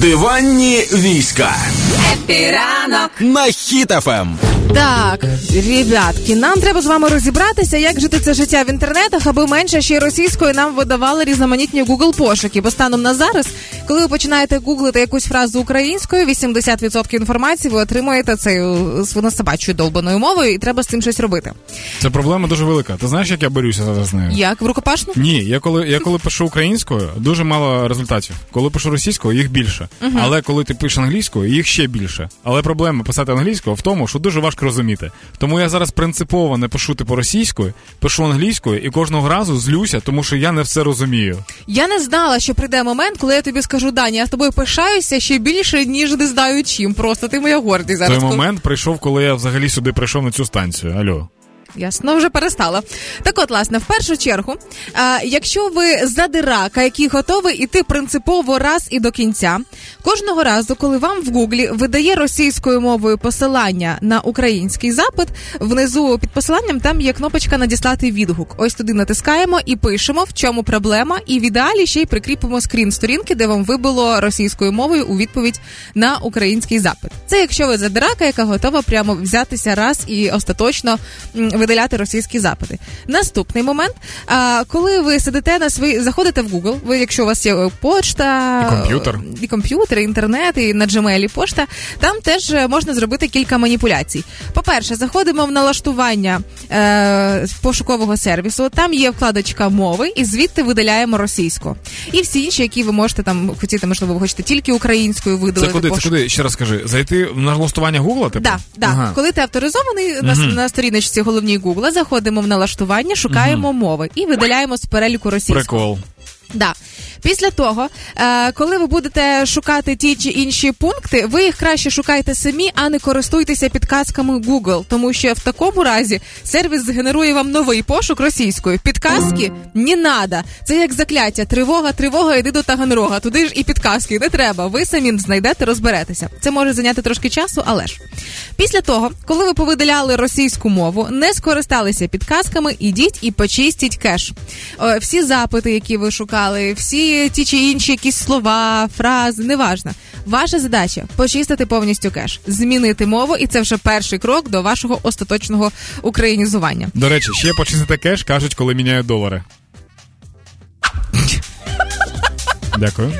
Диванні війська Епіранок на хітафем. Так, ребятки, нам треба з вами розібратися, як жити це життя в інтернетах, аби менше ще й російською нам видавали різноманітні Google пошуки. Бо станом на зараз, коли ви починаєте гуглити якусь фразу українською, 80% інформації ви отримуєте цією свинособачою долбаною мовою, і треба з цим щось робити. Це проблема дуже велика. Ти знаєш, як я борюся зараз з нею? Як в рукопашну? Ні, я коли я коли пишу українською, дуже мало результатів. Коли пишу російською, їх більше. Uh-huh. Але коли ти пишеш англійською, їх ще більше. Але проблема писати англійською в тому, що дуже важко розуміти. Тому я зараз принципово не пишу типу російською, пишу англійською і кожного разу злюся, тому що я не все розумію. Я не знала, що прийде момент, коли я тобі скажу Дані, я з тобою пишаюся ще більше, ніж не знаю чим. Просто ти моя гордість зараз. Той момент прийшов, коли я взагалі сюди прийшов на цю станцію. Алло. Ясно, вже перестала. Так от, власне, в першу чергу, а, якщо ви задирака, який готовий іти принципово раз і до кінця, кожного разу, коли вам в Гуглі видає російською мовою посилання на український запит, внизу під посиланням там є кнопочка надіслати відгук. Ось туди натискаємо і пишемо, в чому проблема, і в ідеалі ще й прикріпимо скрін сторінки, де вам вибило російською мовою у відповідь на український запит. Це якщо ви задирака, яка готова прямо взятися раз і остаточно видаляти російські запити. Наступний момент, а, коли ви сидите на свої, заходите в Google, ви, якщо у вас є почта, і комп'ютер, і комп'ютер, і інтернет, і на Gmail пошта, там теж можна зробити кілька маніпуляцій. По-перше, заходимо в налаштування е, пошукового сервісу. Там є вкладочка мови, і звідти видаляємо російську. І всі інші, які ви можете там хотіти, можливо, ви хочете тільки українською видалити. Це куди? Це куди? Ще раз скажи, зайти в налаштування Гугла? Типу? Да, да. Ага. Коли ти авторизований угу. на, на сторіночці головній Гугла, заходимо в налаштування, шукаємо угу. мови і видаляємо з переліку російського. Прикол. Да. Після того, е, коли ви будете шукати ті чи інші пункти, ви їх краще шукайте самі, а не користуйтеся підказками Google, тому що в такому разі сервіс згенерує вам новий пошук російською. Підказки не надо. Це як закляття. Тривога, тривога, йди до Таганрога. Туди ж і підказки не треба. Ви самі знайдете, розберетеся. Це може зайняти трошки часу, але ж після того, коли ви повидаляли російську мову, не скористалися підказками, ідіть і почистіть кеш. Всі запити, які ви шукали, всі ті чи інші якісь слова, фрази, неважно. Ваша задача почистити повністю кеш, змінити мову, і це вже перший крок до вашого остаточного українізування. До речі, ще почистити кеш кажуть, коли міняють долари. Дякую.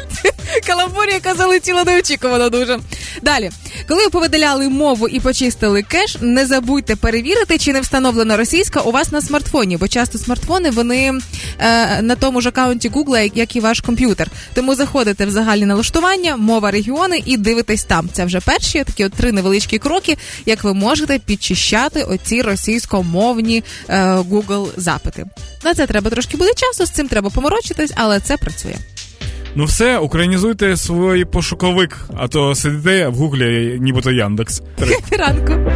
Каламбурія, яка залетіла неочікувано дуже. Далі, коли ви повидаляли мову і почистили кеш, не забудьте перевірити, чи не встановлена російська у вас на смартфоні, бо часто смартфони вони е, на тому ж аккаунті Google, як і ваш комп'ютер. Тому заходите в загальні налаштування, мова регіони і дивитесь там. Це вже перші такі от три невеличкі кроки, як ви можете підчищати оці російськомовні е, Google запити. На це треба трошки буде часу, з цим треба поморочитись, але це працює. Ну все, українізуйте свій пошуковик, а то сидите в гуглі, нібито Яндекс. Ранку.